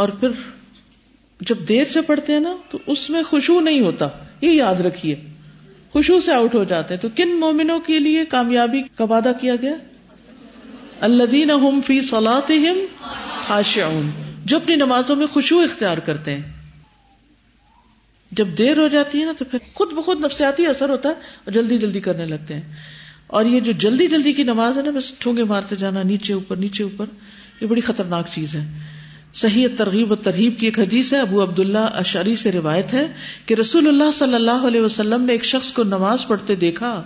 اور پھر جب دیر سے پڑھتے ہیں نا، تو اس میں خوشبو نہیں ہوتا۔ یہ یاد رکھیے۔ خوشبو سے آؤٹ ہو جاتے ہیں۔ تو کن مومنوں کے لیے کامیابی کا وعدہ کیا گیا؟ اللہ فی صلاتہم خاشعون۔ جو اپنی نمازوں میں خوشبو اختیار کرتے ہیں۔ جب دیر ہو جاتی ہے نا، تو پھر خود بخود نفسیاتی اثر ہوتا ہے اور جلدی جلدی کرنے لگتے ہیں۔ اور یہ جو جلدی جلدی کی نماز ہے نا، بس ٹھونگے مارتے جانا، نیچے اوپر نیچے اوپر، یہ بڑی خطرناک چیز ہے۔ صحیح ترغیب و ترغیب کی ایک حدیث ہے، ابو عبداللہ اشاری سے روایت ہے کہ رسول اللہ صلی اللہ علیہ وسلم نے ایک شخص کو نماز پڑھتے دیکھا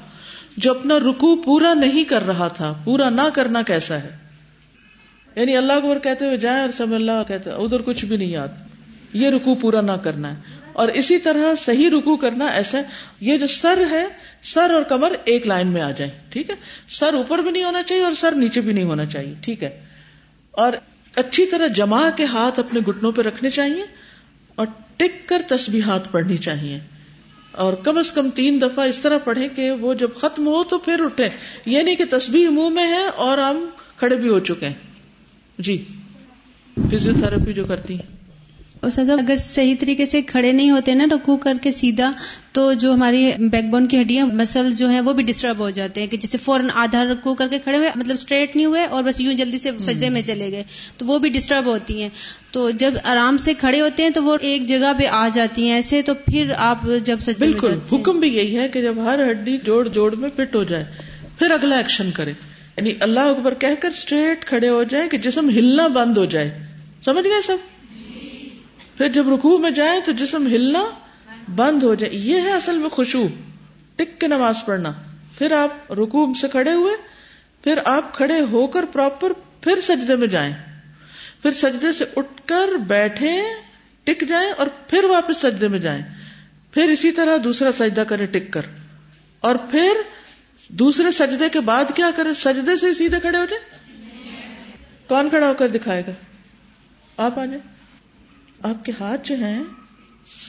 جو اپنا رکو پورا نہیں کر رہا تھا۔ پورا نہ کرنا کیسا ہے؟ یعنی اللہ کو کہتے ہوئے جائیں اور سب اللہ کہتے ادھر کچھ بھی نہیں یاد۔ یہ رکو پورا نہ کرنا ہے۔ اور اسی طرح صحیح رکو کرنا ایسا یہ جو سر ہے، سر اور کمر ایک لائن میں آ جائے ٹھیک ہے؟ سر اوپر بھی نہیں ہونا چاہیے اور سر نیچے بھی نہیں ہونا چاہیے، ٹھیک ہے؟ اور اچھی طرح جما کے ہاتھ اپنے گٹنوں پہ رکھنے چاہیے اور ٹک کر تسبیحات پڑھنی چاہیے۔ اور کم از کم تین دفعہ اس طرح پڑھیں کہ وہ جب ختم ہو تو پھر اٹھے یہ نہیں یعنی کہ تسبیح منہ میں ہے اور ہم کھڑے بھی ہو چکے ہیں۔ جی۔ فزیو تھراپی جو کرتی ہیں۔ اگر صحیح طریقے سے کھڑے نہیں ہوتے نا رکو کر کے سیدھا، تو جو ہماری بیک بون کی ہڈیاں، مسل جو ہیں، وہ بھی ڈسٹرب ہو جاتے ہیں کہ جیسے فوراً آدھا رکو کر کے کھڑے ہوئے مطلب اسٹریٹ نہیں ہوئے اور بس یوں جلدی سے سجدے میں چلے گئے۔ تو وہ بھی ڈسٹرب ہوتی ہیں۔ تو جب آرام سے کھڑے ہوتے ہیں، تو وہ ایک جگہ پہ آ جاتی ہیں ایسے، تو پھر آپ جب سجدے بالکل، حکم بھی یہی ہے کہ جب ہر ہڈی جوڑ جوڑ میں فٹ ہو جائے، پھر اگلا ایکشن کرے یعنی اللہ اکبر کہہ کر اسٹریٹ کھڑے ہو جائے کہ جسم ہلنا بند ہو جائے۔ سمجھ گئے سب؟ پھر جب رکوع میں جائیں تو جسم ہلنا بند ہو جائے۔ یہ ہے اصل میں خوشبو ٹک کے نماز پڑھنا۔ پھر آپ رکوع سے کھڑے ہوئے، پھر آپ کھڑے ہو کر پراپر پھر سجدے میں جائیں۔ پھر سجدے سے اٹھ کر بیٹھے ٹک جائیں اور پھر واپس سجدے میں جائیں۔ پھر اسی طرح دوسرا سجدہ کرے ٹک کر۔ اور پھر دوسرے سجدے کے بعد کیا کرے سجدے سے سیدھے کھڑے ہو جائیں۔ کون کھڑا ہو کر دکھائے گا؟ آپ آ جائیں۔ آپ کے ہاتھ جو ہیں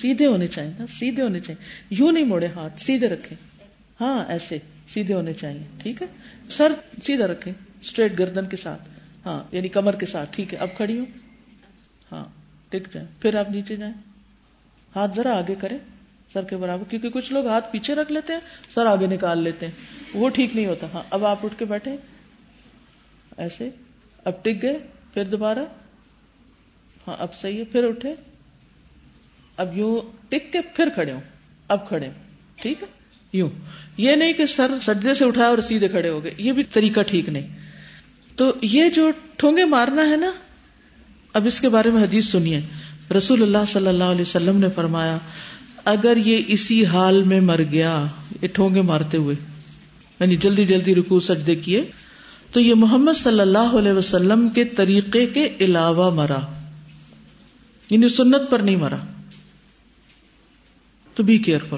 سیدھے ہونے چاہیے نا، سیدھے ہونے چاہیے۔ یوں نہیں موڑے ہاتھ، سیدھے رکھے ہاں ایسے سیدھے ہونے چاہیے، ٹھیک ہے؟ سر سیدھا رکھے اسٹریٹ گردن کے ساتھ۔ ہاں یعنی کمر کے ساتھ، ٹھیک ہے؟ اب کھڑی ہوں۔ ہاں ٹک جائیں۔ پھر آپ نیچے جائیں۔ ہاتھ ذرا آگے کریں، سر کے برابر، کیونکہ کچھ لوگ ہاتھ پیچھے رکھ لیتے ہیں، سر آگے نکال لیتے ہیں۔ وہ ٹھیک نہیں ہوتا۔ ہاں اب آپ اٹھ کے بیٹھے ایسے، اب ٹک گئے، پھر دوبارہ۔ ہاں اب صحیح ہے، پھر اٹھے۔ اب یوں ٹک کے پھر کھڑے ہوں۔ اب کھڑے ٹھیک ہے؟ یوں۔ یہ نہیں کہ سر سجدے سے اٹھا اور سیدھے کھڑے ہو گئے، یہ بھی طریقہ ٹھیک نہیں۔ تو یہ جو ٹھونگے مارنا ہے نا، اب اس کے بارے میں حدیث سنیے۔ رسول اللہ صلی اللہ علیہ وسلم نے فرمایا، اگر یہ اسی حال میں مر گیا، یہ ٹھونگے مارتے ہوئے یعنی جلدی جلدی رکو سجدے کیے، تو یہ محمد صلی اللہ علیہ وسلم کے طریقے کے علاوہ مرا۔ یعنی سنت پر نہیں مرا۔ تو بی کیئرفل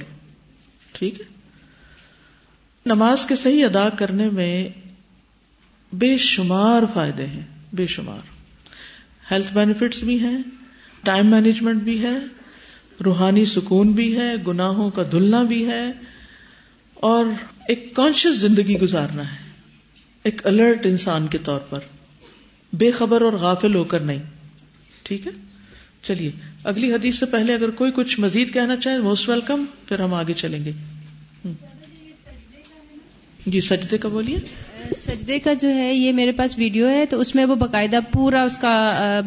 ٹھیک ہے۔ نماز کے صحیح ادا کرنے میں بے شمار فائدے ہیں، بے شمار۔ ہیلتھ بینیفٹس بھی ہیں ٹائم مینجمنٹ بھی ہے، روحانی سکون بھی ہے، گناہوں کا دھلنا بھی ہے، اور ایک کانشیس زندگی گزارنا ہے۔ ایک الرٹ انسان کے طور پر۔ بے خبر اور غافل ہو کر نہیں۔ ٹھیک ہے۔ چلیے، اگلی حدیث سے پہلے اگر کوئی کچھ مزید کہنا چاہے موسٹ ویلکم پھر ہم آگے چلیں گے۔ جی سجدے کا بولیے۔ سجدے کا جو ہے یہ میرے پاس ویڈیو ہے تو اس میں وہ باقاعدہ پورا اس کا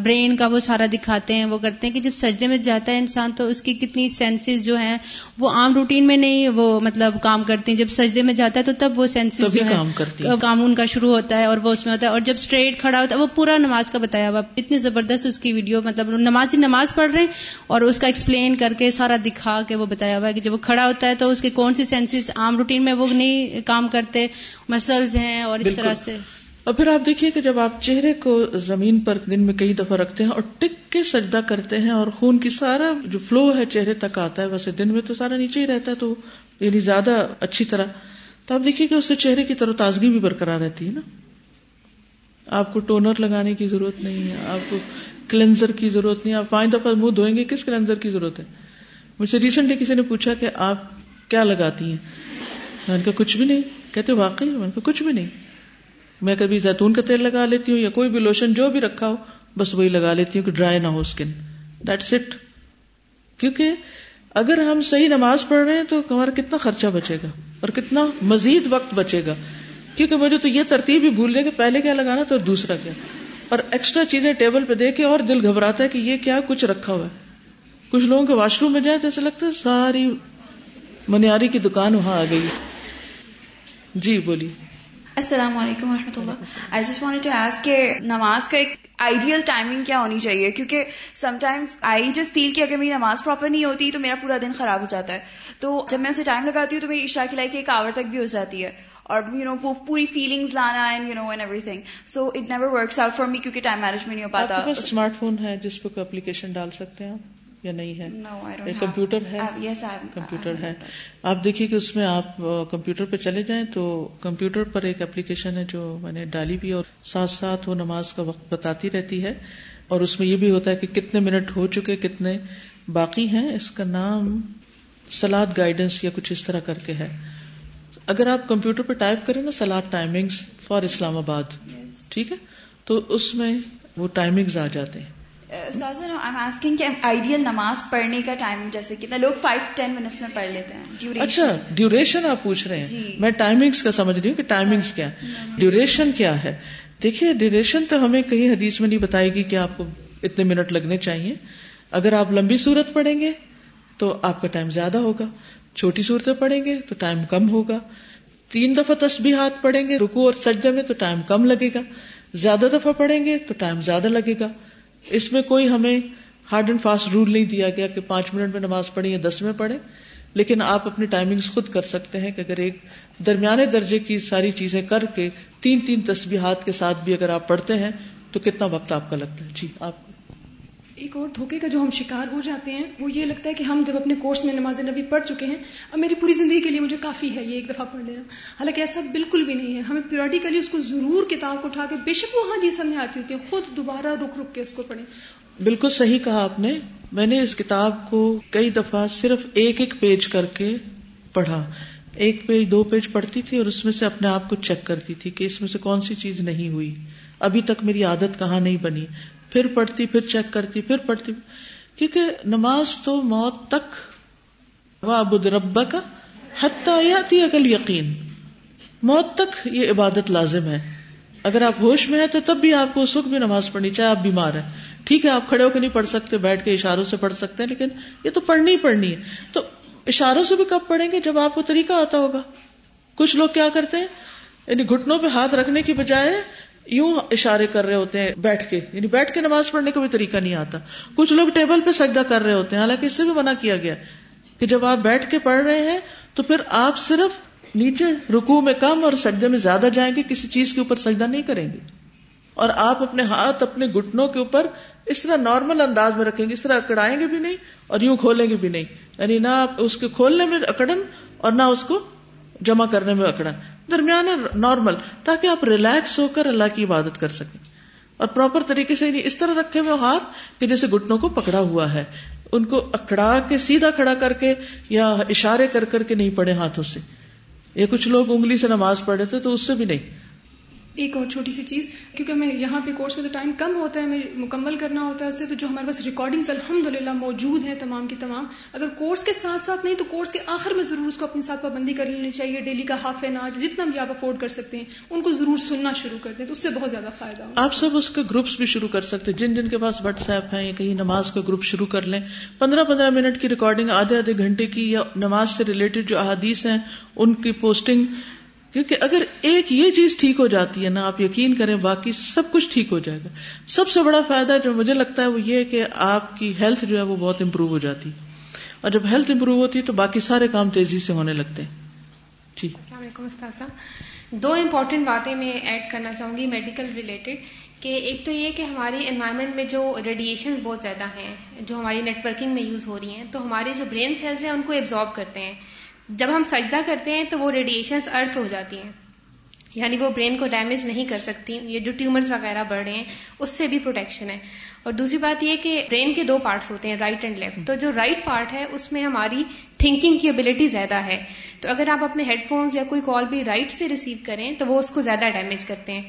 برین کا وہ سارا دکھاتے ہیں وہ کرتے ہیں کہ جب سجدے میں جاتا ہے انسان تو اس کی کتنی سینسز جو ہیں وہ عام روٹین میں نہیں وہ مطلب کام کرتی ہیں۔ جب سجدے میں جاتا ہے تو تب وہ سینسز جو ہے کام ان کا شروع ہوتا ہے اور وہ اس میں ہوتا ہے۔ اور جب اسٹریٹ کھڑا ہوتا ہے وہ پورا نماز کا بتایا ہوا اتنی زبردست اس کی ویڈیو مطلب نماز ہی نماز پڑھ رہے ہیں اور اس کا ایکسپلین کر کے سارا دکھا کے وہ بتایا ہوا ہے کہ جب وہ کھڑا ہوتا ہے تو اس کے کون سی سینسز عام روٹین میں وہ نہیں کام کرتے مسلز ہیں اور اس طرح سے اور پھر آپ دیکھیے کہ جب آپ چہرے کو زمین پر دن میں کئی دفعہ رکھتے ہیں اور ٹک کے سجدہ کرتے ہیں اور خون کی سارا جو فلو ہے چہرے تک آتا ہے ویسے دن میں تو سارا نیچے ہی رہتا ہے تو یعنی زیادہ اچھی طرح۔ تو آپ دیکھیے کہ اس سے چہرے کی طرح تازگی بھی برقرار رہتی ہے نا۔ آپ کو ٹونر لگانے کی ضرورت نہیں ہے آپ کو کلینزر کی ضرورت نہیں آپ پانچ دفعہ منہ دھوئیں گے کس کلینزر کی ضرورت ہے؟ مجھ سے ریسنٹلی کسی نے پوچھا کہ آپ کیا لگاتی ہیں؟ میں نے کہا، کچھ بھی نہیں۔ کہتے، واقعی میں نے کہا، کچھ بھی نہیں۔ میں کبھی زیتون کا تیل لگا لیتی ہوں یا کوئی بھی لوشن جو بھی رکھا ہو، بس وہی لگا لیتی ہوں کہ ڈرائی نہ ہو اسکن۔ دیٹس اٹ کیونکہ اگر ہم صحیح نماز پڑھ رہے ہیں تو ہمارا کتنا خرچہ بچے گا اور کتنا مزید وقت بچے گا۔ کیونکہ مجھے تو یہ ترتیب ہی بھول کہ پہلے کیا لگانا تو دوسرا کیا۔ اور ایکسٹرا چیزیں ٹیبل پہ دے کے اور دل گھبراتا ہے کہ یہ کیا کچھ رکھا ہوا ہے۔ کچھ لوگوں کے واش روم میں جائے تو ایسا لگتا ہے ساری منیاری کی دکان وہاں آ گئی۔ جی بولیے۔ السلام علیکم و رحمۃ اللہ I just want to ask کہ نماز کا ایک آئیڈیل ٹائمنگ کیا ہونی چاہیے؟ کیونکہ some times I just feel کہ اگر میری نماز پراپر نہیں ہوتی تو میرا پورا دن خراب ہو جاتا ہے۔ تو جب میں اسے ٹائم لگاتی ہوں تو میری عشاء کی لائک ایک آور تک بھی ہو جاتی ہے۔ اور یو نو وہ پوری فیلنگز لانا and you know and everything so it never works out for me کیونکہ ٹائم مینجمنٹ نہیں ہو پاتا۔ اسمارٹ فون ہے جس پہ کوئی اپلیکیشن ڈال سکتے ہیں یا نہیں ہے؟ کمپیوٹر ہے؟ کمپیوٹر ہے۔ آپ دیکھیے کہ اس میں آپ کمپیوٹر پہ چلے جائیں تو کمپیوٹر پر ایک اپلیکیشن ہے جو میں نے ڈالی بھی اور ساتھ ساتھ وہ نماز کا وقت بتاتی رہتی ہے اور اس میں یہ بھی ہوتا ہے کہ کتنے منٹ ہو چکے کتنے باقی ہیں۔ اس کا نام سلاد گائیڈنس یا کچھ اس طرح کر کے ہے۔ اگر آپ کمپیوٹر پہ ٹائپ کریں نا سلاد ٹائمنگ فار اسلام آباد ٹھیک ہے؟ تو اس میں وہ ٹائمنگز آ جاتے ہیں۔ آئیڈیل نماز پڑھنے کا ٹائم جیسے کتنا لوگ فائیو ٹین منٹس میں پڑھ لیتے ہیں. اچھا ڈیوریشن آپ پوچھ رہے ہیں. جی۔ میں ٹائمنگس کا سمجھ رہی ہوں کہ ٹائمنگس کیا ڈیوریشن کیا ہے؟ دیکھیے ڈیوریشن تو ہمیں کہیں حدیث میں نہیں بتائے گی کہ آپ کو اتنے منٹ لگنے چاہیے۔ اگر آپ لمبی صورت پڑھیں گے تو آپ کا ٹائم زیادہ ہوگا۔ چھوٹی صورتیں پڑھیں گے تو ٹائم کم ہوگا۔ تین دفعہ تسبیحات ہاتھ پڑھیں گے رکو اور سجدے میں تو ٹائم کم لگے گا۔ زیادہ دفعہ پڑھیں گے تو ٹائم زیادہ لگے گا۔ اس میں کوئی ہمیں ہارڈ اینڈ فاسٹ رول نہیں دیا گیا کہ پانچ منٹ میں نماز پڑھیں یا دس میں پڑھیں، لیکن آپ اپنی ٹائمنگ خود کر سکتے ہیں کہ اگر ایک درمیانے درجے کی ساری چیزیں کر کے تین تین تسبیحات کے ساتھ بھی اگر آپ پڑھتے ہیں تو کتنا وقت آپ کا لگتا ہے؟ جی آپ ایک اور دھوکے کا جو ہم شکار ہو جاتے ہیں، وہ یہ لگتا ہے کہ ہم جب اپنے کورس میں نماز نبی پڑھ چکے ہیں، اب میری پوری زندگی کے لیے مجھے کافی ہے یہ ایک دفعہ پڑھ لینا۔ حالانکہ ایسا بالکل بھی نہیں ہے۔ ہمیں پیوریٹیکلی اس کو ضرور کتاب کو اٹھا کے بے شک وہاں جی سمجھ آتی ہوتی ہے۔ خود دوبارہ رک رک کے اس کو پڑھیں۔ بالکل صحیح کہا آپ نے۔ میں نے اس کتاب کو کئی دفعہ صرف ایک ایک پیج کر کے پڑھا۔ ایک پیج، دو پیج پڑھتی تھی اور اس میں سے اپنے آپ کو چیک کرتی تھی کہ اس میں سے کون سی چیز نہیں ہوئی۔ ابھی تک میری عادت کہاں نہیں بنی۔ پھر پڑھتی، پھر چیک کرتی، پھر پڑھتی۔ کیونکہ نماز تو موت تک ابود ربا کا حتی اکل یقین موت تک یہ عبادت لازم ہے۔ اگر آپ ہوش میں ہیں تو تب بھی آپ کو اس وقت بھی نماز پڑھنی چاہے آپ بیمار ہیں۔ ٹھیک ہے، آپ کھڑے ہو کے نہیں پڑھ سکتے، بیٹھ کے اشاروں سے پڑھ سکتے ہیں، لیکن یہ تو پڑھنی ہی پڑھنی ہے۔ تو اشاروں سے بھی کب پڑھیں گے؟ جب آپ کو طریقہ آتا ہوگا۔ کچھ لوگ کیا کرتے ہیں؟ یعنی گھٹنوں پہ ہاتھ رکھنے کی بجائے یوں اشارے کر رہے ہوتے ہیں بیٹھ کے یعنی بیٹھ کے نماز پڑھنے کا بھی طریقہ نہیں آتا۔ کچھ لوگ ٹیبل پہ سجدہ کر رہے ہوتے ہیں، حالانکہ اس سے بھی منع کیا گیا کہ جب آپ بیٹھ کے پڑھ رہے ہیں تو پھر آپ صرف نیچے رکو میں کم اور سجدے میں زیادہ جائیں گے، کسی چیز کے اوپر سجدہ نہیں کریں گے۔ اور آپ اپنے ہاتھ اپنے گٹنوں کے اوپر اس طرح نارمل انداز میں رکھیں گے، اس طرح اکڑائیں گے بھی نہیں اور یوں کھولیں گے بھی نہیں۔ یعنی نہ آپ اس کے کھولنے میں اکڑن اور نہ اس کو جمع کرنے میں اکڑن۔ درمیان نارمل تاکہ آپ ریلیکس ہو کر اللہ کی عبادت کر سکیں۔ اور پراپر طریقے سے یعنی اس طرح رکھے ہوئے ہاتھ کہ جیسے گٹنوں کو پکڑا ہوا ہے۔ ان کو اکڑا کے، سیدھا کھڑا کر کے یا اشارے کر کر کے نہیں پڑے ہاتھوں سے۔ یا کچھ لوگ انگلی سے نماز پڑھے تھے تو اس سے بھی نہیں۔ ایک اور چھوٹی سی چیز، کیونکہ میں یہاں پہ کورس میں تو ٹائم کم ہوتا ہے، ہمیں مکمل کرنا ہوتا ہے اسے تو جو ہمارے پاس ریکارڈنگس الحمد للہ موجود ہیں تمام کی تمام، اگر کورس کے ساتھ ساتھ نہیں تو کورس کے آخر میں ضرور اس کو اپنے ساتھ پابندی کر لینی چاہیے ڈیلی کا ہاف این آج جتنا بھی آپ افورڈ کر سکتے ہیں، ان کو ضرور سننا شروع کر دیں، تو اس سے بہت زیادہ فائدہ ہوگا۔ آپ سب اس کے گروپس بھی شروع کر سکتے جن جن کے پاس واٹس ایپ ہے یا کہیں نماز کا گروپ شروع کر لیں، پندرہ پندرہ منٹ کی ریکارڈنگ آدھے آدھے گھنٹے کی یا نماز سے ریلیٹڈ جو احادیث ہیں، ان کی پوسٹنگ کیونکہ اگر ایک یہ چیز ٹھیک ہو جاتی ہے نا، آپ یقین کریں باقی سب کچھ ٹھیک ہو جائے گا۔ سب سے بڑا فائدہ جو مجھے لگتا ہے وہ یہ کہ آپ کی ہیلتھ جو ہے وہ بہت امپروو ہو جاتی۔ اور جب ہیلتھ امپروو ہوتی ہے تو باقی سارے کام تیزی سے ہونے لگتے ہیں۔ جی۔ السلام علیکم استاذہ دو امپورٹینٹ باتیں میں ایڈ کرنا چاہوں گی میڈیکل ریلیٹڈ کہ ایک تو یہ کہ ہماری انوائرمنٹ میں جو ریڈیشن بہت زیادہ ہیں، جو ہماری نیٹ ورکنگ میں یوز ہو رہی ہیں، تو ہمارے جو برین سیلس ہیں ان کو ایبزارب کرتے ہیں۔ جب ہم سجدہ کرتے ہیں تو وہ ریڈیشنس ارتھ ہو جاتی ہیں۔ یعنی وہ برین کو ڈیمیج نہیں کر سکتی یہ جو ٹیومرز وغیرہ بڑھ رہے ہیں اس سے بھی پروٹیکشن ہے۔ اور دوسری بات یہ کہ برین کے دو پارٹس ہوتے ہیں رائٹ اینڈ لیفٹ تو جو رائٹ پارٹ ہے اس میں ہماری تھنکنگ کی ابلیٹی زیادہ ہے۔ تو اگر آپ اپنے ہیڈ فونس یا کوئی کال بھی رائٹ سے ریسیو کریں تو وہ اس کو زیادہ ڈیمیج کرتے ہیں۔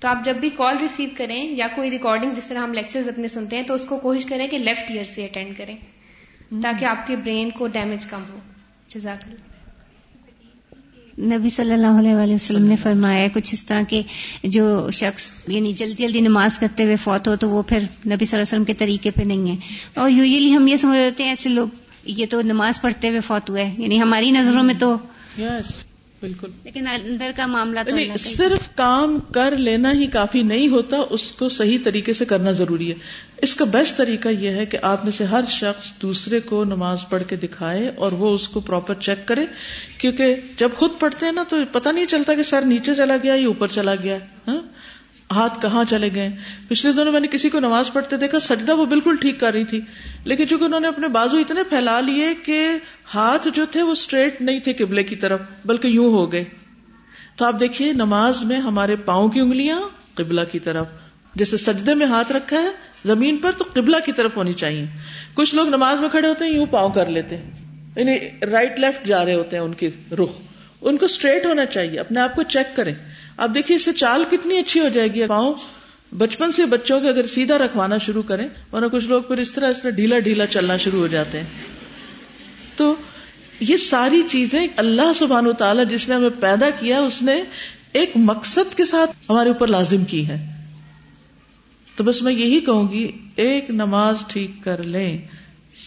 تو آپ جب بھی کال ریسیو کریں یا کوئی ریکارڈنگ جس طرح ہم لیکچرز اپنے سنتے ہیں تو اس کو کوشش کریں کہ لیفٹ ایئر سے اٹینڈ کریں تاکہ آپ کے برین کو ڈیمیج کم ہو۔ جزاک اللہ۔ نبی صلی اللہ علیہ وسلم نے فرمایا کچھ اس طرح کے جو شخص یعنی جلدی جلدی نماز کرتے ہوئے فوت ہو تو وہ پھر نبی صلی اللہ علیہ وسلم کے طریقے پہ نہیں ہے۔ اور یوزلی ہم یہ سمجھ ہوتے ہیں، ایسے لوگ یہ تو نماز پڑھتے ہوئے فوت ہوئے یعنی ہماری نظروں میں تو بالکل۔ لیکن اندر کا معاملہ تو صرف کام کر لینا ہی کافی نہیں ہوتا اس کو صحیح طریقے سے کرنا ضروری ہے۔ اس کا بیسٹ طریقہ یہ ہے کہ آپ میں سے ہر شخص دوسرے کو نماز پڑھ کے دکھائے اور وہ اس کو پراپر چیک کرے۔ کیونکہ جب خود پڑھتے ہیں نا تو پتہ نہیں چلتا کہ سر نیچے چلا گیا یا اوپر چلا گیا ہاں؟ ہاتھ کہاں چلے گئے؟ پچھلے دنوں میں نے کسی کو نماز پڑھتے دیکھا سجدہ وہ بالکل ٹھیک کر رہی تھی۔ لیکن چونکہ انہوں نے اپنے بازو اتنے پھیلا لیے کہ ہاتھ جو تھے وہ اسٹریٹ نہیں تھے قبلے کی طرف، بلکہ یوں ہو گئے۔ تو آپ دیکھیے، نماز میں ہمارے پاؤں کی انگلیاں قبلہ کی طرف۔ جیسے سجدے میں ہاتھ رکھا ہے، زمین پر تو قبلہ کی طرف ہونی چاہیے۔ کچھ لوگ نماز میں کھڑے ہوتے ہیں، یوں پاؤں کر لیتے ہیں۔ یعنی رائٹ لیفٹ جا رہے ہوتے ہیں ان کی رخ۔ ان کو اسٹریٹ ہونا چاہیے، اپنے آپ کو چیک کریں۔ اب دیکھیے، اس سے چال کتنی اچھی ہو جائے گی، پاؤں بچپن سے بچوں کے اگر سیدھا رکھوانا شروع کریں، ورنہ کچھ لوگ پھر اس طرح اس طرح ڈھیلا ڈھیلا چلنا شروع ہو جاتے ہیں۔ تو یہ ساری چیزیں اللہ سبحان و تعالیٰ جس نے ہمیں پیدا کیا، اس نے ایک مقصد کے ساتھ ہمارے اوپر لازم کی ہے۔ تو بس میں یہی کہوں گی، ایک نماز ٹھیک کر لیں،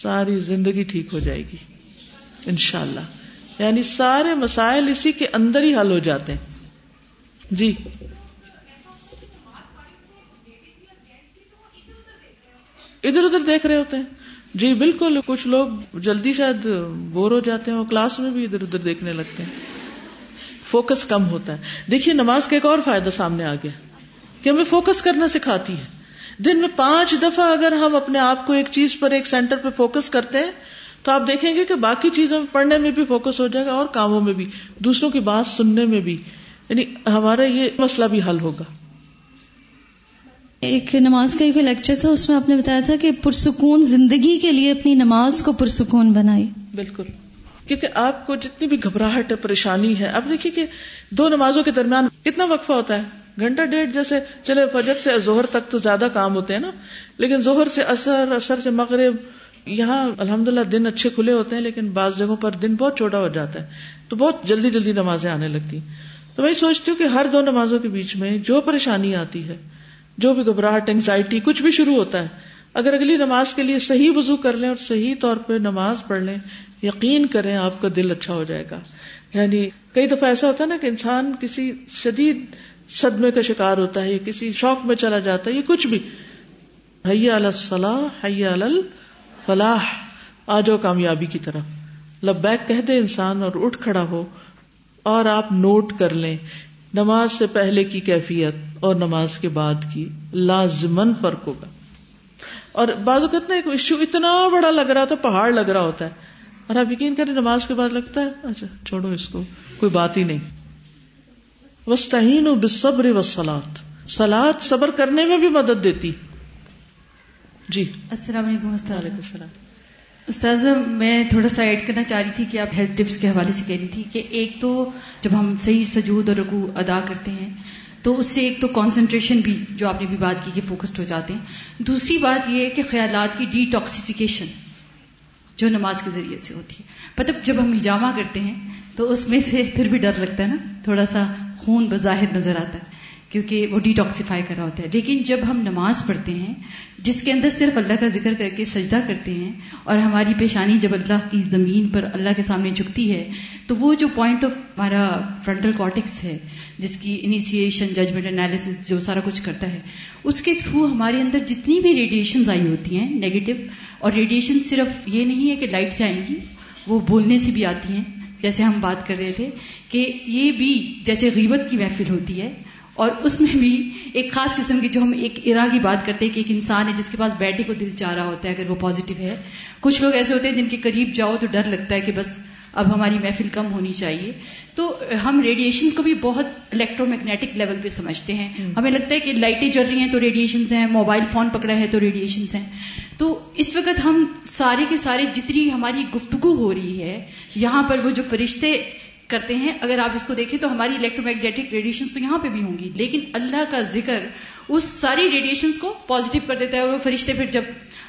ساری زندگی ٹھیک ہو جائے گی۔ انشاءاللہ۔ یعنی سارے مسائل اسی کے اندر ہی حل ہو جاتے ہیں۔ جی۔ ادھر ادھر دیکھ رہے ہوتے ہیں۔ جی بالکل، کچھ لوگ جلدی شاید بور ہو جاتے ہیں اور کلاس میں بھی ادھر ادھر دیکھنے لگتے ہیں۔ فوکس کم ہوتا ہے۔ دیکھیے، نماز کا ایک اور فائدہ سامنے آ گیا کہ ہمیں فوکس کرنا سکھاتی ہے۔ دن میں پانچ دفعہ اگر ہم اپنے آپ کو ایک چیز پر، ایک سینٹر پہ فوکس کرتے ہیں، تو آپ دیکھیں گے کہ باقی چیزوں پڑھنے میں بھی فوکس ہو جائے گا اور کاموں میں بھی، دوسروں کی بات سننے میں بھی۔ یعنی ہمارا یہ مسئلہ بھی حل ہوگا۔ ایک نماز کا ایک لیکچر تھا، اس میں آپ نے بتایا تھا کہ پرسکون زندگی کے لیے اپنی نماز کو پرسکون بنائی بالکل۔ کیونکہ آپ کو جتنی بھی گھبراہٹ ہے پریشانی ہے، اب دیکھیے کہ دو نمازوں کے درمیان کتنا وقفہ ہوتا ہے۔ گھنٹہ ڈیڑھ جیسے چلے فجر سے زہر تک تو زیادہ کام ہوتے ہیں نا۔ لیکن زہر سے اثر اثر سے مغرب، یہاں الحمد للہ دن اچھے کھلے ہوتے ہیں، لیکن بعض جگہوں پر دن بہت چھوٹا ہو جاتا ہے۔ تو بہت جلدی جلدی نمازیں آنے لگتی۔ تو میں سوچتی ہوں کہ ہر دو نمازوں کے بیچ میں جو پریشانی آتی ہے جو بھی گھبراہٹ اینگزائٹی کچھ بھی شروع ہوتا ہے، اگر اگلی نماز کے لیے صحیح وضو کر لیں اور صحیح طور پہ نماز پڑھ لیں، یقین کریں آپ کا دل اچھا ہو جائے گا۔ یعنی کئی دفعہ ایسا ہوتا ہے نا کہ انسان کسی شدید صدمے کا شکار ہوتا ہے یا کسی شوق میں چلا جاتا ہے یہ کچھ بھی۔ حیا الصلاح حیا فلاح آ جاؤ کامیابی کی طرف۔ لبیک کہہ دے انسان اور اٹھ کھڑا ہو اور آپ نوٹ کر لیں نماز سے پہلے کی کیفیت اور نماز کے بعد کی لازمن فرق ہوگا۔ اور بعض اوقات نا ایک ایشو اتنا بڑا لگ رہا ہوتا ہے پہاڑ لگ رہا ہوتا ہے۔ اور آپ یقین کریں نماز کے بعد لگتا ہے اچھا چھوڑو اس کو کوئی بات ہی نہیں۔ وسطین و بصبر و سلاد سلاد صبر کرنے میں بھی مدد دیتی۔ جی۔ السلام علیکم السلام۔ استاذ، میں تھوڑا سا ایڈ کرنا چاہ رہی تھی کہ آپ ہیلتھ ٹپس کے حوالے سے کہہ رہی تھی کہ ایک تو جب ہم صحیح سجود اور رکو ادا کرتے ہیں، تو اس سے ایک تو کانسنٹریشن بھی جو آپ نے بھی بات کی کہ فوکسڈ ہو جاتے ہیں۔ دوسری بات یہ ہے کہ خیالات کی ڈی ٹاکسیفیکیشن جو نماز کے ذریعے سے ہوتی ہے۔ مطلب جب ہم ہجامہ کرتے ہیں، تو اس میں سے پھر بھی ڈر لگتا ہے نا، تھوڑا سا خون بظاہر نظر آتا ہے، کیونکہ وہ ڈی ٹاکسیفائی کر رہا ہوتا ہے۔ لیکن جب ہم نماز پڑھتے ہیں جس کے اندر صرف اللہ کا ذکر کر کے سجدہ کرتے ہیں اور ہماری پیشانی جب اللہ کی زمین پر اللہ کے سامنے جھکتی ہے، تو وہ جو پوائنٹ آف ہمارا فرنٹل کارٹکس ہے، جس کی انیسیشن ججمنٹ انالیس جو سارا کچھ کرتا ہے، اس کے تھرو ہمارے اندر جتنی بھی ریڈیشنز آئی ہوتی ہیں نیگیٹو اور ریڈیشن صرف یہ نہیں ہے کہ لائٹ سے آئیں گی، وہ بولنے سے بھی آتی ہیں۔ جیسے ہم بات کر رہے تھے کہ یہ بھی جیسے غیبت کی محفل ہوتی ہے اور اس میں بھی ایک خاص قسم کی جو ہم ایک ارا کی بات کرتے ہیں کہ ایک انسان ہے جس کے پاس بیٹھے کو دل چاہ رہا ہوتا ہے اگر وہ پازیٹو ہے۔ کچھ لوگ ایسے ہوتے ہیں جن کے قریب جاؤ تو ڈر لگتا ہے کہ بس اب ہماری محفل کم ہونی چاہیے۔ تو ہم ریڈیشنز کو بھی بہت الیکٹرو میگنیٹک لیول پہ سمجھتے ہیں۔ ہمیں لگتا ہے کہ لائٹیں جل رہی ہیں تو ریڈیشنز ہیں موبائل فون پکڑا ہے تو ریڈیشنز ہیں۔ تو اس وقت ہم سارے کے سارے جتنی ہماری گفتگو ہو رہی ہے یہاں پر وہ جو فرشتے کرتے ہیں۔ اگر آپ اس کو دیکھیں تو ہماری الیکٹرو میگنیٹک ریڈیشن تو یہاں پہ بھی ہوں گی، لیکن اللہ کا ذکر اس ساری ریڈیشنز کو پازیٹیو کر دیتا ہے اور وہ فرشتے پھر جب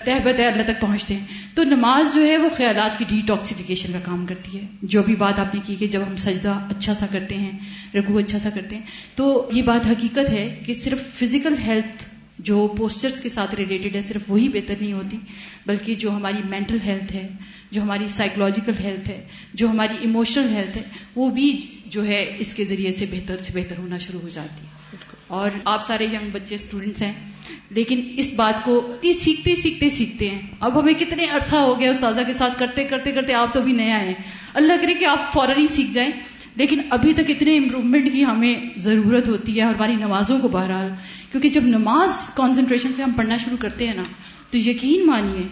تہ بتہ اللہ تک پہنچتے ہیں۔ تو نماز جو ہے وہ خیالات کی ڈیٹاکسیفیکیشن کا کام کرتی ہے۔ جو بھی بات آپ نے کی کہ جب ہم سجدہ اچھا سا کرتے ہیں رگو اچھا سا کرتے ہیں، تو یہ بات حقیقت ہے کہ صرف فزیکل ہیلتھ جو پوسچرز کے ساتھ ریلیٹڈ ہے صرف وہی بہتر نہیں ہوتی، بلکہ جو ہماری مینٹل ہیلتھ ہے، جو ہماری سائیکولوجیکل ہیلتھ ہے جو ہماری ایموشنل ہیلتھ ہے، وہ بھی جو ہے اس کے ذریعے سے بہتر سے بہتر ہونا شروع ہو جاتی ہے۔ اور آپ سارے ینگ بچے اسٹوڈینٹس ہیں، لیکن اس بات کو سیکھتے سیکھتے سیکھتے ہیں۔ اب ہمیں کتنے عرصہ ہو گیا استاذہ کے ساتھ کرتے کرتے کرتے آپ تو بھی نیا ہیں۔ اللہ کرے کہ آپ فوراً ہی سیکھ جائیں۔ لیکن ابھی تک اتنے امپروومنٹ کی ہمیں ضرورت ہوتی ہے، اور ہماری نمازوں کو بہرحال، کیونکہ جب نماز کانسنٹریشن سے ہم پڑھنا شروع کرتے ہیں نا، تو یقین مانیے،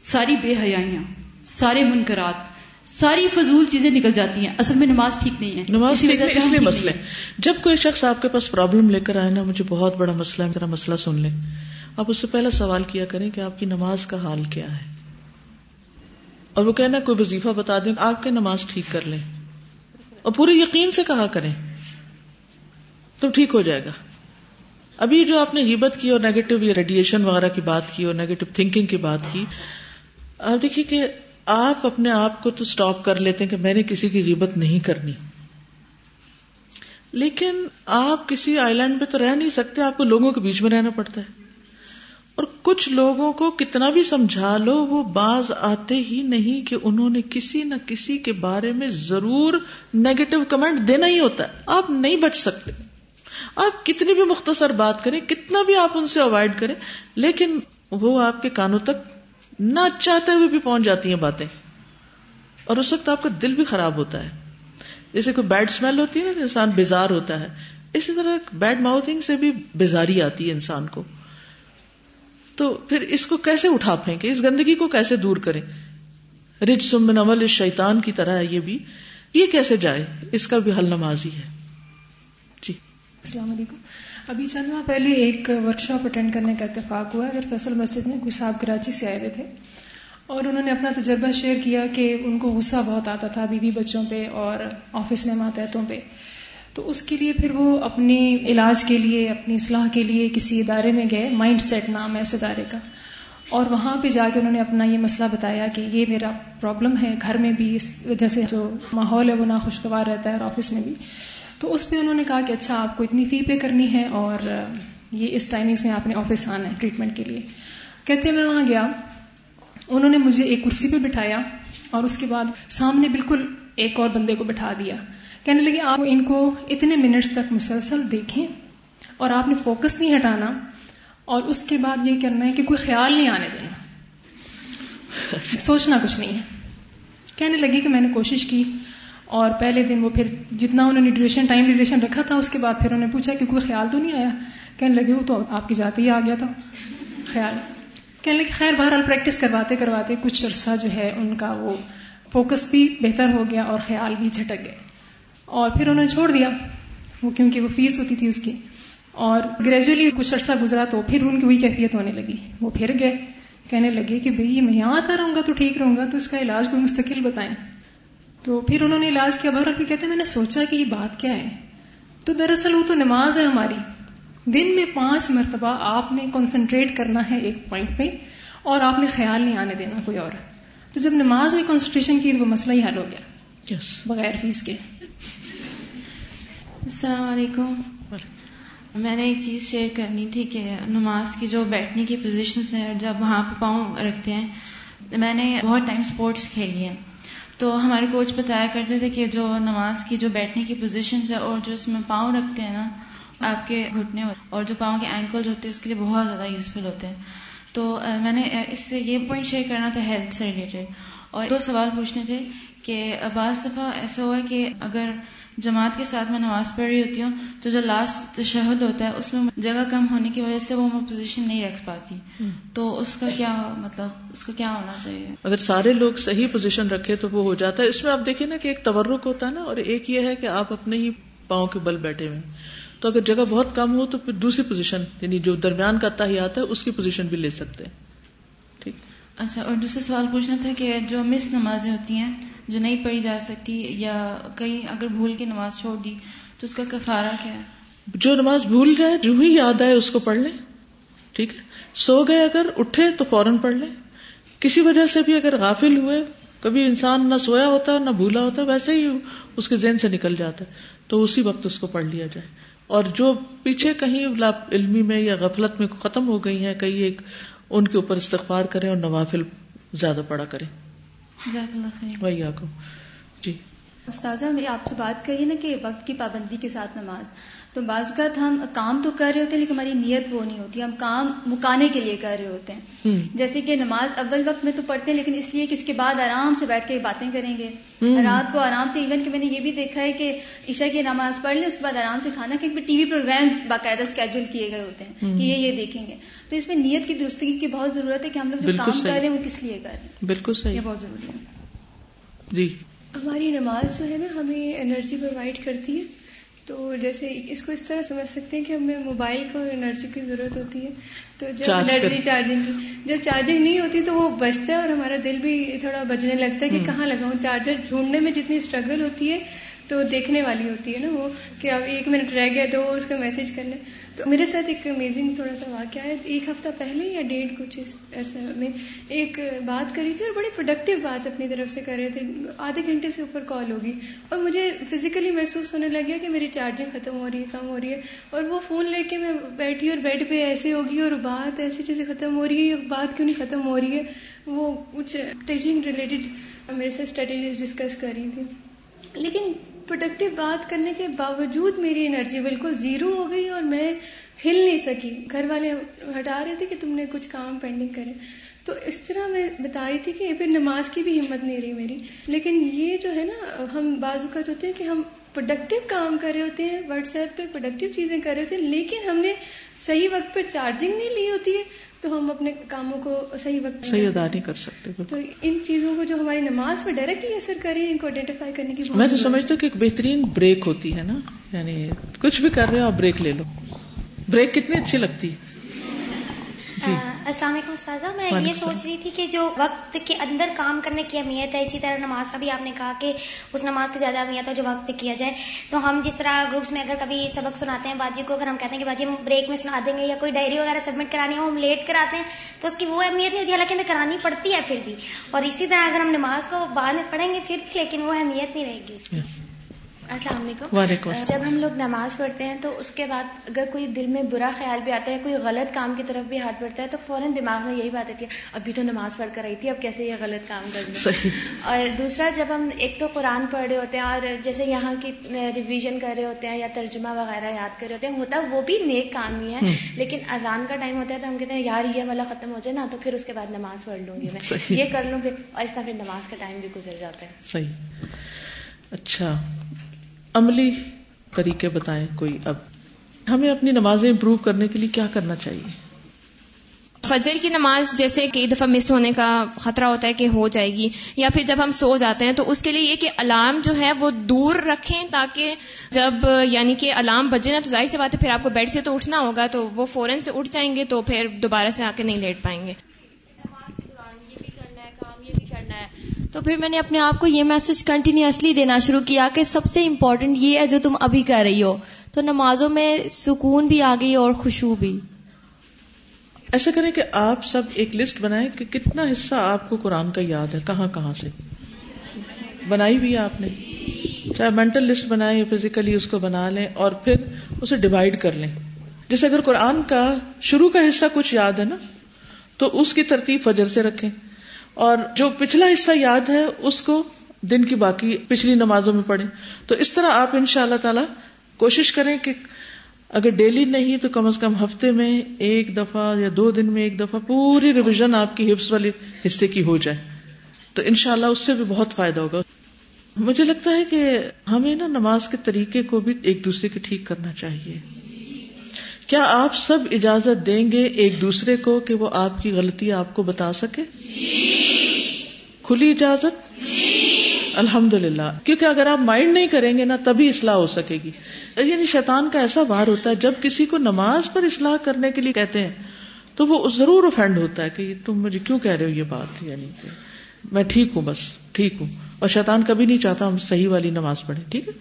ساری بے حیاں سارے منکرات ساری فضول چیزیں نکل جاتی ہیں۔ اصل میں نماز ٹھیک نہیں ہے۔ نماز ٹھیک نہیں اس لیے مسئلہ جب کوئی شخص آپ کے پاس پرابلم لے کر آئے نا مجھے بہت بڑا مسئلہ ہے میرا مسئلہ سن لیں۔ آپ اس سے پہلا سوال کیا کریں کہ آپ کی نماز کا حال کیا ہے۔ اور وہ کہنا کوئی وظیفہ بتا دیں آپ کے نماز ٹھیک کر لیں۔ اور پورے یقین سے کہا کریں تو ٹھیک ہو جائے گا۔ ابھی جو آپ نے ہیبت کی اور نیگیٹو یا ریڈیشن وغیرہ کی بات کی اور نیگیٹو تھنکنگ کی بات کی آپ دیکھیے کہ آپ اپنے آپ کو تو اسٹاپ کر لیتے ہیں کہ میں نے کسی کی غیبت نہیں کرنی۔ لیکن آپ کسی آئی لینڈ پہ تو رہ نہیں سکتے، آپ کو لوگوں کے بیچ میں رہنا پڑتا ہے۔ اور کچھ لوگوں کو کتنا بھی سمجھا لو، وہ باز آتے ہی نہیں کہ انہوں نے کسی نہ کسی کے بارے میں ضرور نیگیٹو کمنٹ دینا ہی ہوتا ہے۔ آپ نہیں بچ سکتے۔ آپ کتنی بھی مختصر بات کریں، کتنا بھی آپ ان سے اوائڈ کریں، لیکن وہ آپ کے کانوں تک نہ چاہتے ہوئے بھی پہنچ جاتی ہیں باتیں۔ اور اس وقت آپ کا دل بھی خراب ہوتا ہے۔ جیسے کوئی بیڈ اسمیل ہوتی ہے نا انسان بیزار ہوتا ہے۔ اسی طرح بیڈ ماؤتھنگ سے بھی بیزاری آتی ہے انسان کو۔ تو پھر اس کو کیسے اٹھا پھینکے اس گندگی کو کیسے دور کریں؟ رج سمن عمل اس شیطان کی طرح ہے یہ بھی۔ یہ کیسے جائے؟ اس کا بھی حل نمازی ہے۔ جی۔ السلام علیکم۔ ابھی چند ماہ پہلے ایک ورک شاپ اٹینڈ کرنے کا اتفاق ہوا اگر فیصل مسجد میں کوئی صاحب کراچی سے آئے ہوئے تھے اور انہوں نے اپنا تجربہ شیئر کیا کہ ان کو غصہ بہت آتا تھا بیوی بچوں پہ اور آفس میں ماتحتوں پہ۔ تو اس کے لیے پھر وہ اپنی علاج کے لیے، اپنی اصلاح کے لیے کسی ادارے میں گئے مائنڈ سیٹ نام ہے اس ادارے کا۔ اور وہاں پہ جا کے انہوں نے اپنا یہ مسئلہ بتایا کہ یہ میرا پرابلم ہے، گھر میں بھی اس وجہ سے جو ماحول ہے وہ ناخوشگوار رہتا ہے اور آفس میں بھی۔ تو اس پہ انہوں نے کہا کہ اچھا آپ کو اتنی فی پے کرنی ہے اور یہ اس ٹائمنگس میں آپ نے آفس آنا ہے ٹریٹمنٹ کے لیے۔ کہتے میں وہاں گیا۔ انہوں نے مجھے ایک کرسی پہ بٹھایا اور اس کے بعد سامنے بالکل ایک اور بندے کو بٹھا دیا۔ کہنے لگے، آپ ان کو اتنے منٹس تک مسلسل دیکھیں اور آپ نے فوکس نہیں ہٹانا اور اس کے بعد یہ کرنا ہے کہ کوئی خیال نہیں آنے دینا۔ سوچنا کچھ نہیں ہے۔ کہنے لگی کہ میں نے کوشش کی۔ اور پہلے دن وہ پھر جتنا انہوں نے ڈیوریشن ٹائم ڈیوریشن رکھا تھا، اس کے بعد پھر انہوں نے پوچھا کہ کوئی خیال تو نہیں آیا؟ کہنے لگے، وہ تو آپ کی جاتے ہی آ گیا تھا۔ خیال۔ کہنے لگے، خیر، بہرحال پریکٹس کرواتے کرواتے کچھ عرصہ جو ہے ان کا وہ فوکس بھی بہتر ہو گیا اور خیال بھی جھٹک گئے۔ اور پھر انہوں نے چھوڑ دیا۔ وہ کیونکہ وہ فیس ہوتی تھی اس کی۔ اور گریجولی کچھ عرصہ گزرا تو پھر ان کی وہی کیفیت ہونے لگی۔ وہ پھر گئے۔ کہنے لگے کہ بھئی میں یہاں آتا رہوں گا تو ٹھیک رہوں گا، تو اس کا علاج کوئی مستقل بتائیں۔ تو پھر انہوں نے علاج کیا بہرحال کہتے ہیں میں نے سوچا کہ یہ بات کیا ہے؟ تو دراصل وہ تو نماز ہے ہماری۔ دن میں پانچ مرتبہ آپ نے کنسنٹریٹ کرنا ہے ایک پوائنٹ پہ اور آپ نے خیال نہیں آنے دینا کوئی اور۔ تو جب نماز میں کنسنٹریشن کی تو وہ مسئلہ ہی حل ہو گیا۔ Yes. بغیر فیس کے۔ السلام علیکم۔ میں نے ایک چیز شیئر کرنی تھی کہ نماز کی جو بیٹھنے کی پوزیشنس ہیں جب وہاں پہ پاؤں رکھتے ہیں میں نے بہت ٹائم سپورٹس کھیلی ہیں۔ تو ہمارے کوچ بتایا کرتے تھے کہ جو نماز کی جو بیٹھنے کی پوزیشنز ہے اور جو اس میں پاؤں رکھتے ہیں نا، آپ کے گھٹنے اور جو پاؤں کے اینکل ہوتے ہیں، اس کے لیے بہت زیادہ یوزفل ہوتے ہیں۔ تو میں نے اس سے یہ پوائنٹ شیئر کرنا تھا ہیلتھ سے ریلیٹڈ اور دو سوال پوچھنے تھے کہ، بعض دفعہ ایسا ہوا کہ اگر جماعت کے ساتھ میں نماز پڑھ رہی ہوتی ہوں تو جو لاسٹ تشہد ہوتا ہے اس میں جگہ کم ہونے کی وجہ سے وہ میں پوزیشن نہیں رکھ پاتی۔ تو اس کا کیا مطلب اس کا کیا ہونا چاہیے؟ اگر سارے لوگ صحیح پوزیشن رکھے تو وہ ہو جاتا ہے۔ اس میں آپ دیکھیں نا کہ ایک تورک ہوتا ہے نا اور ایک یہ ہے کہ آپ اپنے ہی پاؤں کے بل بیٹھے ہوئے تو اگر جگہ بہت کم ہو تو پھر دوسری پوزیشن یعنی جو درمیان کا آتا ہے اس کی پوزیشن بھی لے سکتے ہیں۔ اچھا اور دوسرا سوال پوچھنا تھا کہ جو مس نمازیں ہوتی ہیں، جو نہیں پڑھی جا سکتی یا کہیں اگر بھول کے نماز چھوڑ دی، تو اس کا کفارہ کیا ہے؟ جو نماز بھول جائے جو ہی یاد آئے اس کو پڑھ لیں ٹھیک ہے؟ سو گئے اگر اٹھے تو فوراً پڑھ لیں کسی وجہ سے بھی اگر غافل ہوئے، کبھی انسان نہ سویا ہوتا، نہ بھولا ہوتا، ویسے ہی اس کے ذہن سے نکل جاتا ہے۔ تو اسی وقت اس کو پڑھ لیا جائے۔ اور جو پیچھے کہیں علمی میں یا غفلت میں ختم ہو گئی ہیں، کئی ایک ان کے اوپر استغفار کریں اور نوافل زیادہ پڑا کریں۔ وہی جی۔ استاذہ میں آپ سے بات کریے نا کہ وقت کی پابندی کے ساتھ نماز۔ تو بعض اوقات ہم کام تو کر رہے ہوتے ہیں لیکن ہماری نیت وہ نہیں ہوتی ہم کام مکانے کے لیے کر رہے ہوتے ہیں۔ جیسے کہ نماز اول وقت میں تو پڑھتے ہیں لیکن اس لیے کہ اس کے بعد آرام سے بیٹھ کے باتیں کریں گے۔ رات کو آرام سے ایون کہ میں نے یہ بھی دیکھا ہے کہ عشاء کی نماز پڑھ لیں اس کے بعد آرام سے کھانا کہ ٹی وی پروگرامس باقاعدہ اسکیڈول کیے گئے ہوتے ہیں کہ یہ یہ دیکھیں گے۔ تو اس میں نیت کی درستگی کی بہت ضرورت ہے کہ ہم لوگ جو کام کر رہے ہیں وہ کس لیے کر رہے ہیں؟ بالکل صحیح۔ یہ بہت ضروری ہے۔ جی۔ ہماری نماز جو ہے نا ہمیں انرجی پرووائڈ کرتی ہے۔ تو جیسے اس کو اس طرح سمجھ سکتے ہیں کہ ہمیں موبائل کو انرجی کی ضرورت ہوتی ہے۔ تو جب انرجی چارجنگ کی جب چارجنگ نہیں ہوتی تو وہ بچتا ہے اور ہمارا دل بھی تھوڑا بجنے لگتا ہے کہ کہاں لگاؤں؟ چارجر ڈھونڈنے میں جتنی اسٹرگل ہوتی ہے تو دیکھنے والی ہوتی ہے نا وہ کہ اب ایک منٹ رہ گیا تو اس کا میسج کر لیں تو میرے ساتھ ایک امیزنگ تھوڑا سا واقعہ ہے۔ ایک ہفتہ پہلے یا ڈیڑھ کچھ عرصے میں ایک بات کری تھی اور بڑی پروڈکٹیو بات اپنی طرف سے کر رہے تھے۔ آدھے گھنٹے سے اوپر کال ہوگی اور مجھے فزیکلی محسوس ہونے لگ گیا کہ میری چارجنگ ختم ہو رہی ہے، کم ہو رہی ہے۔ اور وہ فون لے کے میں بیٹھی اور بیڈ پہ ایسے ہوگی اور بات ایسی چیزیں ختم ہو رہی ہے بات کیوں نہیں ختم ہو رہی ہے؟ وہ کچھ ٹیچنگ ریلیٹڈ میرے سے اسٹریٹجیز ڈسکس کر رہی تھی لیکن پروڈکٹیو بات کرنے کے باوجود میری انرجی بالکل زیرو ہو گئی اور میں ہل نہیں سکی۔ گھر والے ہٹا رہے تھے کہ تم نے کچھ کام پینڈنگ کرے۔ تو اس طرح میں بتائی تھی کہ پھر نماز کی بھی ہمت نہیں رہی میری۔ لیکن یہ جو ہے نا، ہم بعض اوقات ہوتے ہیں کہ ہم پروڈکٹیو کام کر رہے ہوتے ہیں واٹس ایپ پہ پروڈکٹیو چیزیں کر رہے ہوتے ہیں، لیکن ہم نے صحیح وقت پہ چارجنگ نہیں لی ہوتی ہے۔ تو ہم اپنے کاموں کو صحیح وقت صحیح ادا نہیں کر سکتے تو ان چیزوں کو جو ہماری نماز پہ ڈائریکٹلی اثر کرے ان کو آئیڈینٹیفائی کرنے کی میں تو سمجھتا ہوں کہ ایک بہترین بریک ہوتی ہے نا یعنی کچھ بھی کر رہے ہو آپ بریک لے لو۔ بریک کتنی اچھی لگتی ہے۔ السلام علیکم استاذہ میں یہ سوچ رہی تھی کہ جو وقت کے اندر کام کرنے کی اہمیت ہے اسی طرح نماز کا بھی آپ نے کہا کہ اس نماز کی زیادہ اہمیت ہے جو وقت پہ کیا جائے۔ تو ہم جس طرح گروپس میں اگر کبھی سبق سناتے ہیں باجی کو اگر ہم کہتے ہیں کہ باجی ہم بریک میں سنا دیں گے یا کوئی ڈائری وغیرہ سبمٹ کرانی ہو ہم لیٹ کراتے ہیں تو اس کی وہ اہمیت نہیں ہوتی۔ حالانکہ ہمیں کرانی پڑتی ہے پھر بھی۔ اور اسی طرح اگر ہم نماز کو بعد میں پڑھیں گے پھر لیکن وہ اہمیت نہیں رہے گی اس کی۔ السلام علیکم۔ جب ہم لوگ نماز پڑھتے ہیں تو اس کے بعد اگر کوئی دل میں برا خیال بھی آتا ہے کوئی غلط کام کی طرف بھی ہاتھ بڑھتا ہے تو فوراً دماغ میں یہی بات آتی ہے ابھی تو نماز پڑھ کر آئی تھی اب کیسے یہ غلط کام کر دیں اور دوسرا جب ہم ایک تو قرآن پڑھ رہے ہوتے ہیں اور جیسے یہاں کی ریویژن کر رہے ہوتے ہیں یا ترجمہ وغیرہ یاد کر رہے ہوتے ہیں ہوتا وہ بھی نیک کام ہی ہے لیکن اذان کا ٹائم ہوتا ہے تو ہم کہتے ہیں یار یہ والا ختم ہو جائے نا تو پھر اس کے بعد نماز پڑھ لوں گی میں۔ یہ کر لوں پھر ایسا پھر نماز کا ٹائم بھی گزر جاتا ہے۔ صحیح۔ اچھا۔ عملی طریقے بتائیں کوئی اب۔ ہمیں اپنی نمازیں امپروو کرنے کے لیے کیا کرنا چاہیے؟ فجر کی نماز جیسے کئی دفعہ مس ہونے کا خطرہ ہوتا ہے کہ ہو جائے گی، یا پھر جب ہم سو جاتے ہیں تو اس کے لیے یہ کہ الارم جو ہے وہ دور رکھیں تاکہ جب یعنی کہ الارم بجے نا تو ظاہر سی بات ہے پھر آپ کو بیڈ سے تو اٹھنا ہوگا تو وہ فوراً سے اٹھ جائیں گے تو پھر دوبارہ سے آ کے نہیں لیٹ پائیں گے۔ تو پھر میں نے اپنے آپ کو یہ میسج کنٹینیوسلی دینا شروع کیا کہ سب سے امپورٹنٹ یہ ہے جو تم ابھی کر رہی ہو۔ تو نمازوں میں سکون بھی آ گئی اور خوشبو بھی۔ ایسا کریں کہ آپ سب ایک لسٹ بنائیں کہ کتنا حصہ آپ کو قرآن کا یاد ہے، کہاں کہاں سے۔ بنائی بھی ہے آپ نے۔ چاہے مینٹل لسٹ بنائیں یا فزیکلی اس کو بنا لیں اور پھر اسے ڈیوائڈ کر لیں۔ جیسے اگر قرآن کا شروع کا حصہ کچھ یاد ہے نا، تو اس کی ترتیب فجر سے رکھیں۔ اور جو پچھلا حصہ یاد ہے، اس کو دن کی باقی پچھلی نمازوں میں پڑھیں۔ تو اس طرح آپ ان شاء اللہ تعالی کوشش کریں کہ اگر ڈیلی نہیں تو کم از کم ہفتے میں ایک دفعہ یا دو دن میں ایک دفعہ پوری ریویژن آپ کی حفظ والے حصے کی ہو جائے۔ تو ان شاء اللہ اس سے بھی بہت فائدہ ہوگا۔ مجھے لگتا ہے کہ ہمیں نا نماز کے طریقے کو بھی ایک دوسرے کے ٹھیک کرنا چاہیے۔ کیا آپ سب اجازت دیں گے ایک دوسرے کو کہ وہ آپ کی غلطی آپ کو بتا سکے؟ کھلی اجازت؟ الحمد للہ کیونکہ اگر آپ مائنڈ نہیں کریں گے نا، تبھی اصلاح ہو سکے گی۔ یعنی شیطان کا ایسا بار ہوتا ہے، جب کسی کو نماز پر اصلاح کرنے کے لیے کہتے ہیں، تو وہ ضرور افینڈ ہوتا ہے کہ تم مجھے کیوں کہہ رہے ہو یہ بات؟ یعنی میں ٹھیک ہوں بس، ٹھیک ہوں۔ اور شیطان کبھی نہیں چاہتا ہم صحیح والی نماز پڑھیں، ٹھیک ہے؟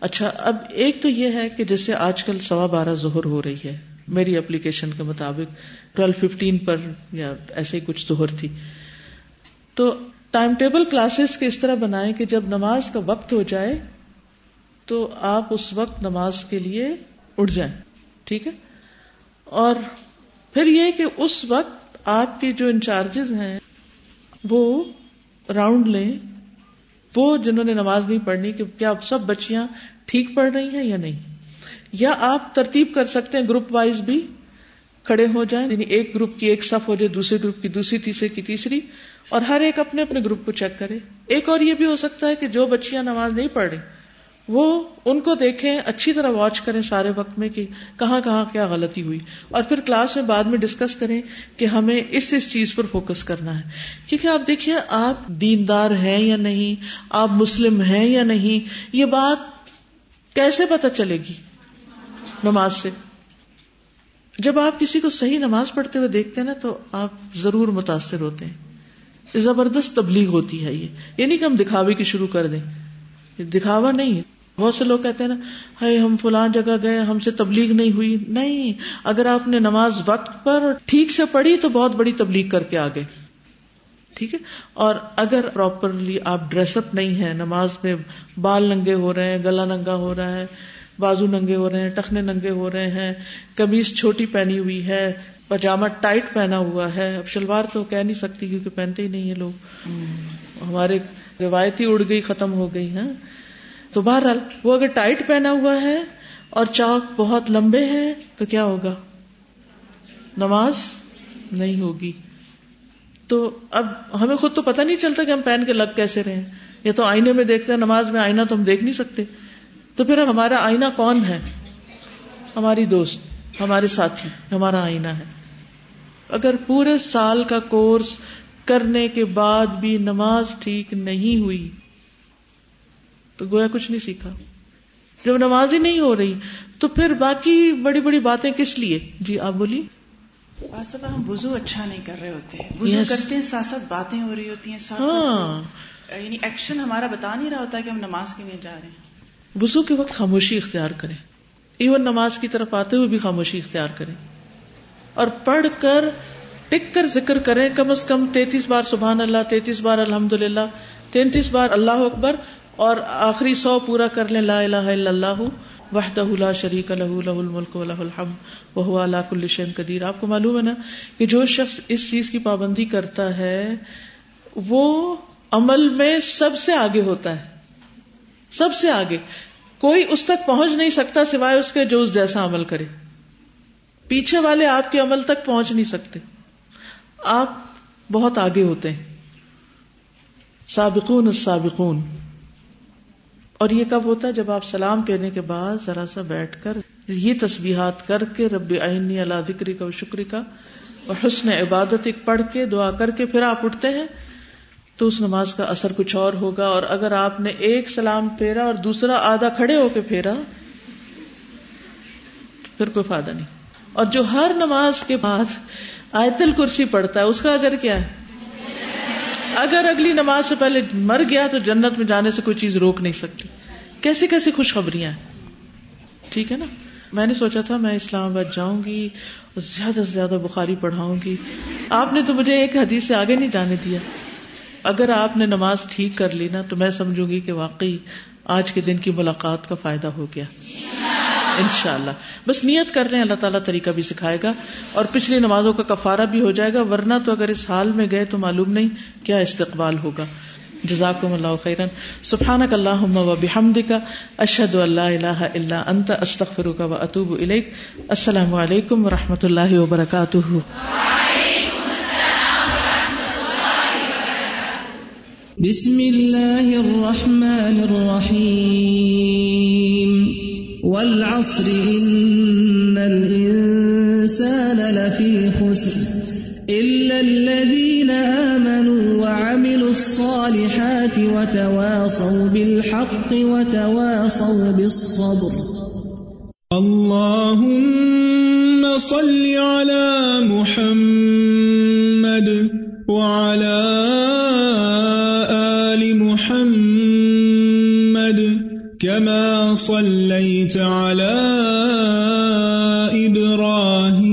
اچھا اب ایک تو یہ ہے کہ جیسے آج کل سوا بارہ ظہر ہو رہی ہے، میری اپلیکیشن کے مطابق ٹویلو ففٹین پر یا ایسے ہی کچھ ظہر تھی۔ تو ٹائم ٹیبل کلاسز کے اس طرح بنائیں کہ جب نماز کا وقت ہو جائے، تو آپ اس وقت نماز کے لیے اٹھ جائیں، ٹھیک ہے؟ اور پھر یہ کہ اس وقت آپ کے جو انچارجز ہیں، وہ راؤنڈ لیں۔ وہ جنہوں نے نماز نہیں پڑھنی کہ کیا سب بچیاں ٹھیک پڑھ رہی ہیں یا نہیں؟ یا آپ ترتیب کر سکتے ہیں گروپ وائز بھی کھڑے ہو جائیں یعنی ایک گروپ کی ایک صف ہو جائے، دوسرے گروپ کی دوسری، تیسرے کی تیسری، اور ہر ایک اپنے اپنے گروپ کو چیک کرے۔ ایک اور یہ بھی ہو سکتا ہے کہ جو بچیاں نماز نہیں پڑھ رہی وہ ان کو دیکھیں، اچھی طرح واچ کریں سارے وقت میں کہ کہاں کہاں کیا غلطی ہوئی۔ اور پھر کلاس میں بعد میں ڈسکس کریں کہ ہمیں اس اس چیز پر فوکس کرنا ہے۔ کیونکہ آپ دیکھیے آپ دیندار ہیں یا نہیں، آپ مسلم ہیں یا نہیں، یہ بات کیسے پتا چلے گی نماز سے؟ جب آپ کسی کو صحیح نماز پڑھتے ہوئے دیکھتے ہیں نا تو آپ ضرور متاثر ہوتے ہیں۔ زبردست تبلیغ ہوتی ہے یہ۔ یہ نہیں کہ ہم دکھاوے کی شروع کر دیں۔ دکھاوا نہیں بہت سے لوگ کہتے ہیں نا ہائی ہم فلاں جگہ گئے ہم سے تبلیغ نہیں ہوئی۔ نہیں اگر آپ نے نماز وقت پر ٹھیک سے پڑھی تو بہت بڑی تبلیغ کر کے آگے ٹھیک ہے؟ اور اگر پراپرلی آپ ڈریس اپ نہیں ہے نماز میں بال ننگے ہو رہے ہیں گلا ننگا ہو رہا ہے بازو ننگے ہو رہے ہیں ٹخنے ننگے ہو رہے ہیں کمیز چھوٹی پہنی ہوئی ہے پاجامہ ٹائٹ پہنا ہوا ہے اب شلوار تو کہہ نہیں سکتی کیونکہ پہنتے ہی نہیں ہے لوگ۔ ہمارے روایتی اڑ گئی ختم ہو گئی ہے تو بہرحال وہ اگر ٹائٹ پہنا ہوا ہے اور چاک بہت لمبے ہیں تو کیا ہوگا؟ نماز نہیں ہوگی۔ تو اب ہمیں خود تو پتہ نہیں چلتا کہ ہم پہن کے لگ کیسے رہے یا تو آئینے میں دیکھتے ہیں نماز میں آئینہ تو ہم دیکھ نہیں سکتے۔ تو پھر ہمارا آئینہ کون ہے؟ ہماری دوست، ہمارے ساتھی، ہمارا آئینہ ہے۔ اگر پورے سال کا کورس کرنے کے بعد بھی نماز ٹھیک نہیں ہوئی تو گویا کچھ نہیں سیکھا۔ جب نماز ہی نہیں ہو رہی تو پھر باقی بڑی بڑی باتیں کس لیے؟ جی آپ بولیے۔ ہم وزو اچھا نہیں کر رہے ہوتے۔ وزو کرتے ہیں ساتھ ساتھ باتیں ہو رہی ہوتی ہیں ساتھ ہاں۔ یعنی ایکشن ہمارا بتا نہیں رہا ہوتا کہ ہم نماز کے لیے جا رہے ہیں۔ وزو کے وقت خاموشی اختیار کریں۔ ایون نماز کی طرف آتے ہوئے بھی خاموشی اختیار کریں۔ اور پڑھ کر ٹک کر ذکر کریں۔ کم از کم تینتیس بار سبحان اللہ تینتیس بار الحمد للہ تینتیس بار اللہ اکبر اور آخری سو پورا کر لیں لا الہ الا اللہ وحدہ لا شریک له له الملک و له الحمد وهو على كل شيء قدیر۔ آپ کو معلوم ہے نا کہ جو شخص اس چیز کی پابندی کرتا ہے، وہ عمل میں سب سے آگے ہوتا ہے۔ سب سے آگے۔ کوئی اس تک پہنچ نہیں سکتا سوائے اس کے جو اس جیسا عمل کرے۔ پیچھے والے آپ کے عمل تک پہنچ نہیں سکتے۔ آپ بہت آگے ہوتے ہیں۔ سابقون السابقون۔ اور یہ کب ہوتا ہے؟ جب آپ سلام پھیرنے کے بعد ذرا سا بیٹھ کر یہ تسبیحات کر کے رب عینی اللہ ذکری کا شکری کا اور حسن عبادت ایک پڑھ کے دعا کر کے پھر آپ اٹھتے ہیں، تو اس نماز کا اثر کچھ اور ہوگا۔ اور اگر آپ نے ایک سلام پھیرا اور دوسرا آدھا کھڑے ہو کے پھیرا، پھر کوئی فائدہ نہیں۔ اور جو ہر نماز کے بعد آیت الکرسی پڑھتا ہے، اس کا اجر کیا ہے؟ اگر اگلی نماز سے پہلے مر گیا تو جنت میں جانے سے کوئی چیز روک نہیں سکتی۔ کیسی کیسی خوشخبریاں ٹھیک ہے نا؟ میں نے سوچا تھا میں اسلام آباد جاؤں گی زیادہ سے زیادہ بخاری پڑھاؤں گی۔ آپ نے تو مجھے ایک حدیث سے آگے نہیں جانے دیا۔ اگر آپ نے نماز ٹھیک کر لی نا تو میں سمجھوں گی کہ واقعی آج کے دن کی ملاقات کا فائدہ ہو گیا۔ شاء اللہ بس نیت کر رہے ہیں اللہ تعالیٰ طریقہ بھی سکھائے گا اور پچھلی نمازوں کا کفارہ بھی ہو جائے گا، ورنہ تو اگر اس حال میں گئے تو معلوم نہیں کیا استقبال ہوگا۔ جزاکم اللہ خیرن۔ سبحانک اللہم و بحمدک، اشہد اللہ الہ الا انت، استغفرک و اتوب الیک۔ السلام علیکم و رحمت اللہ وبرکاتہ۔ بسم اللہ الرحمن الرحیم۔ والعصر ان الانسان لفی خسر الا الذين آمنوا وعملوا الصالحات وتواصوا بالحق وتواصوا بالصبر. اللهم صل على محمد وعلى كما صليت على إبراهيم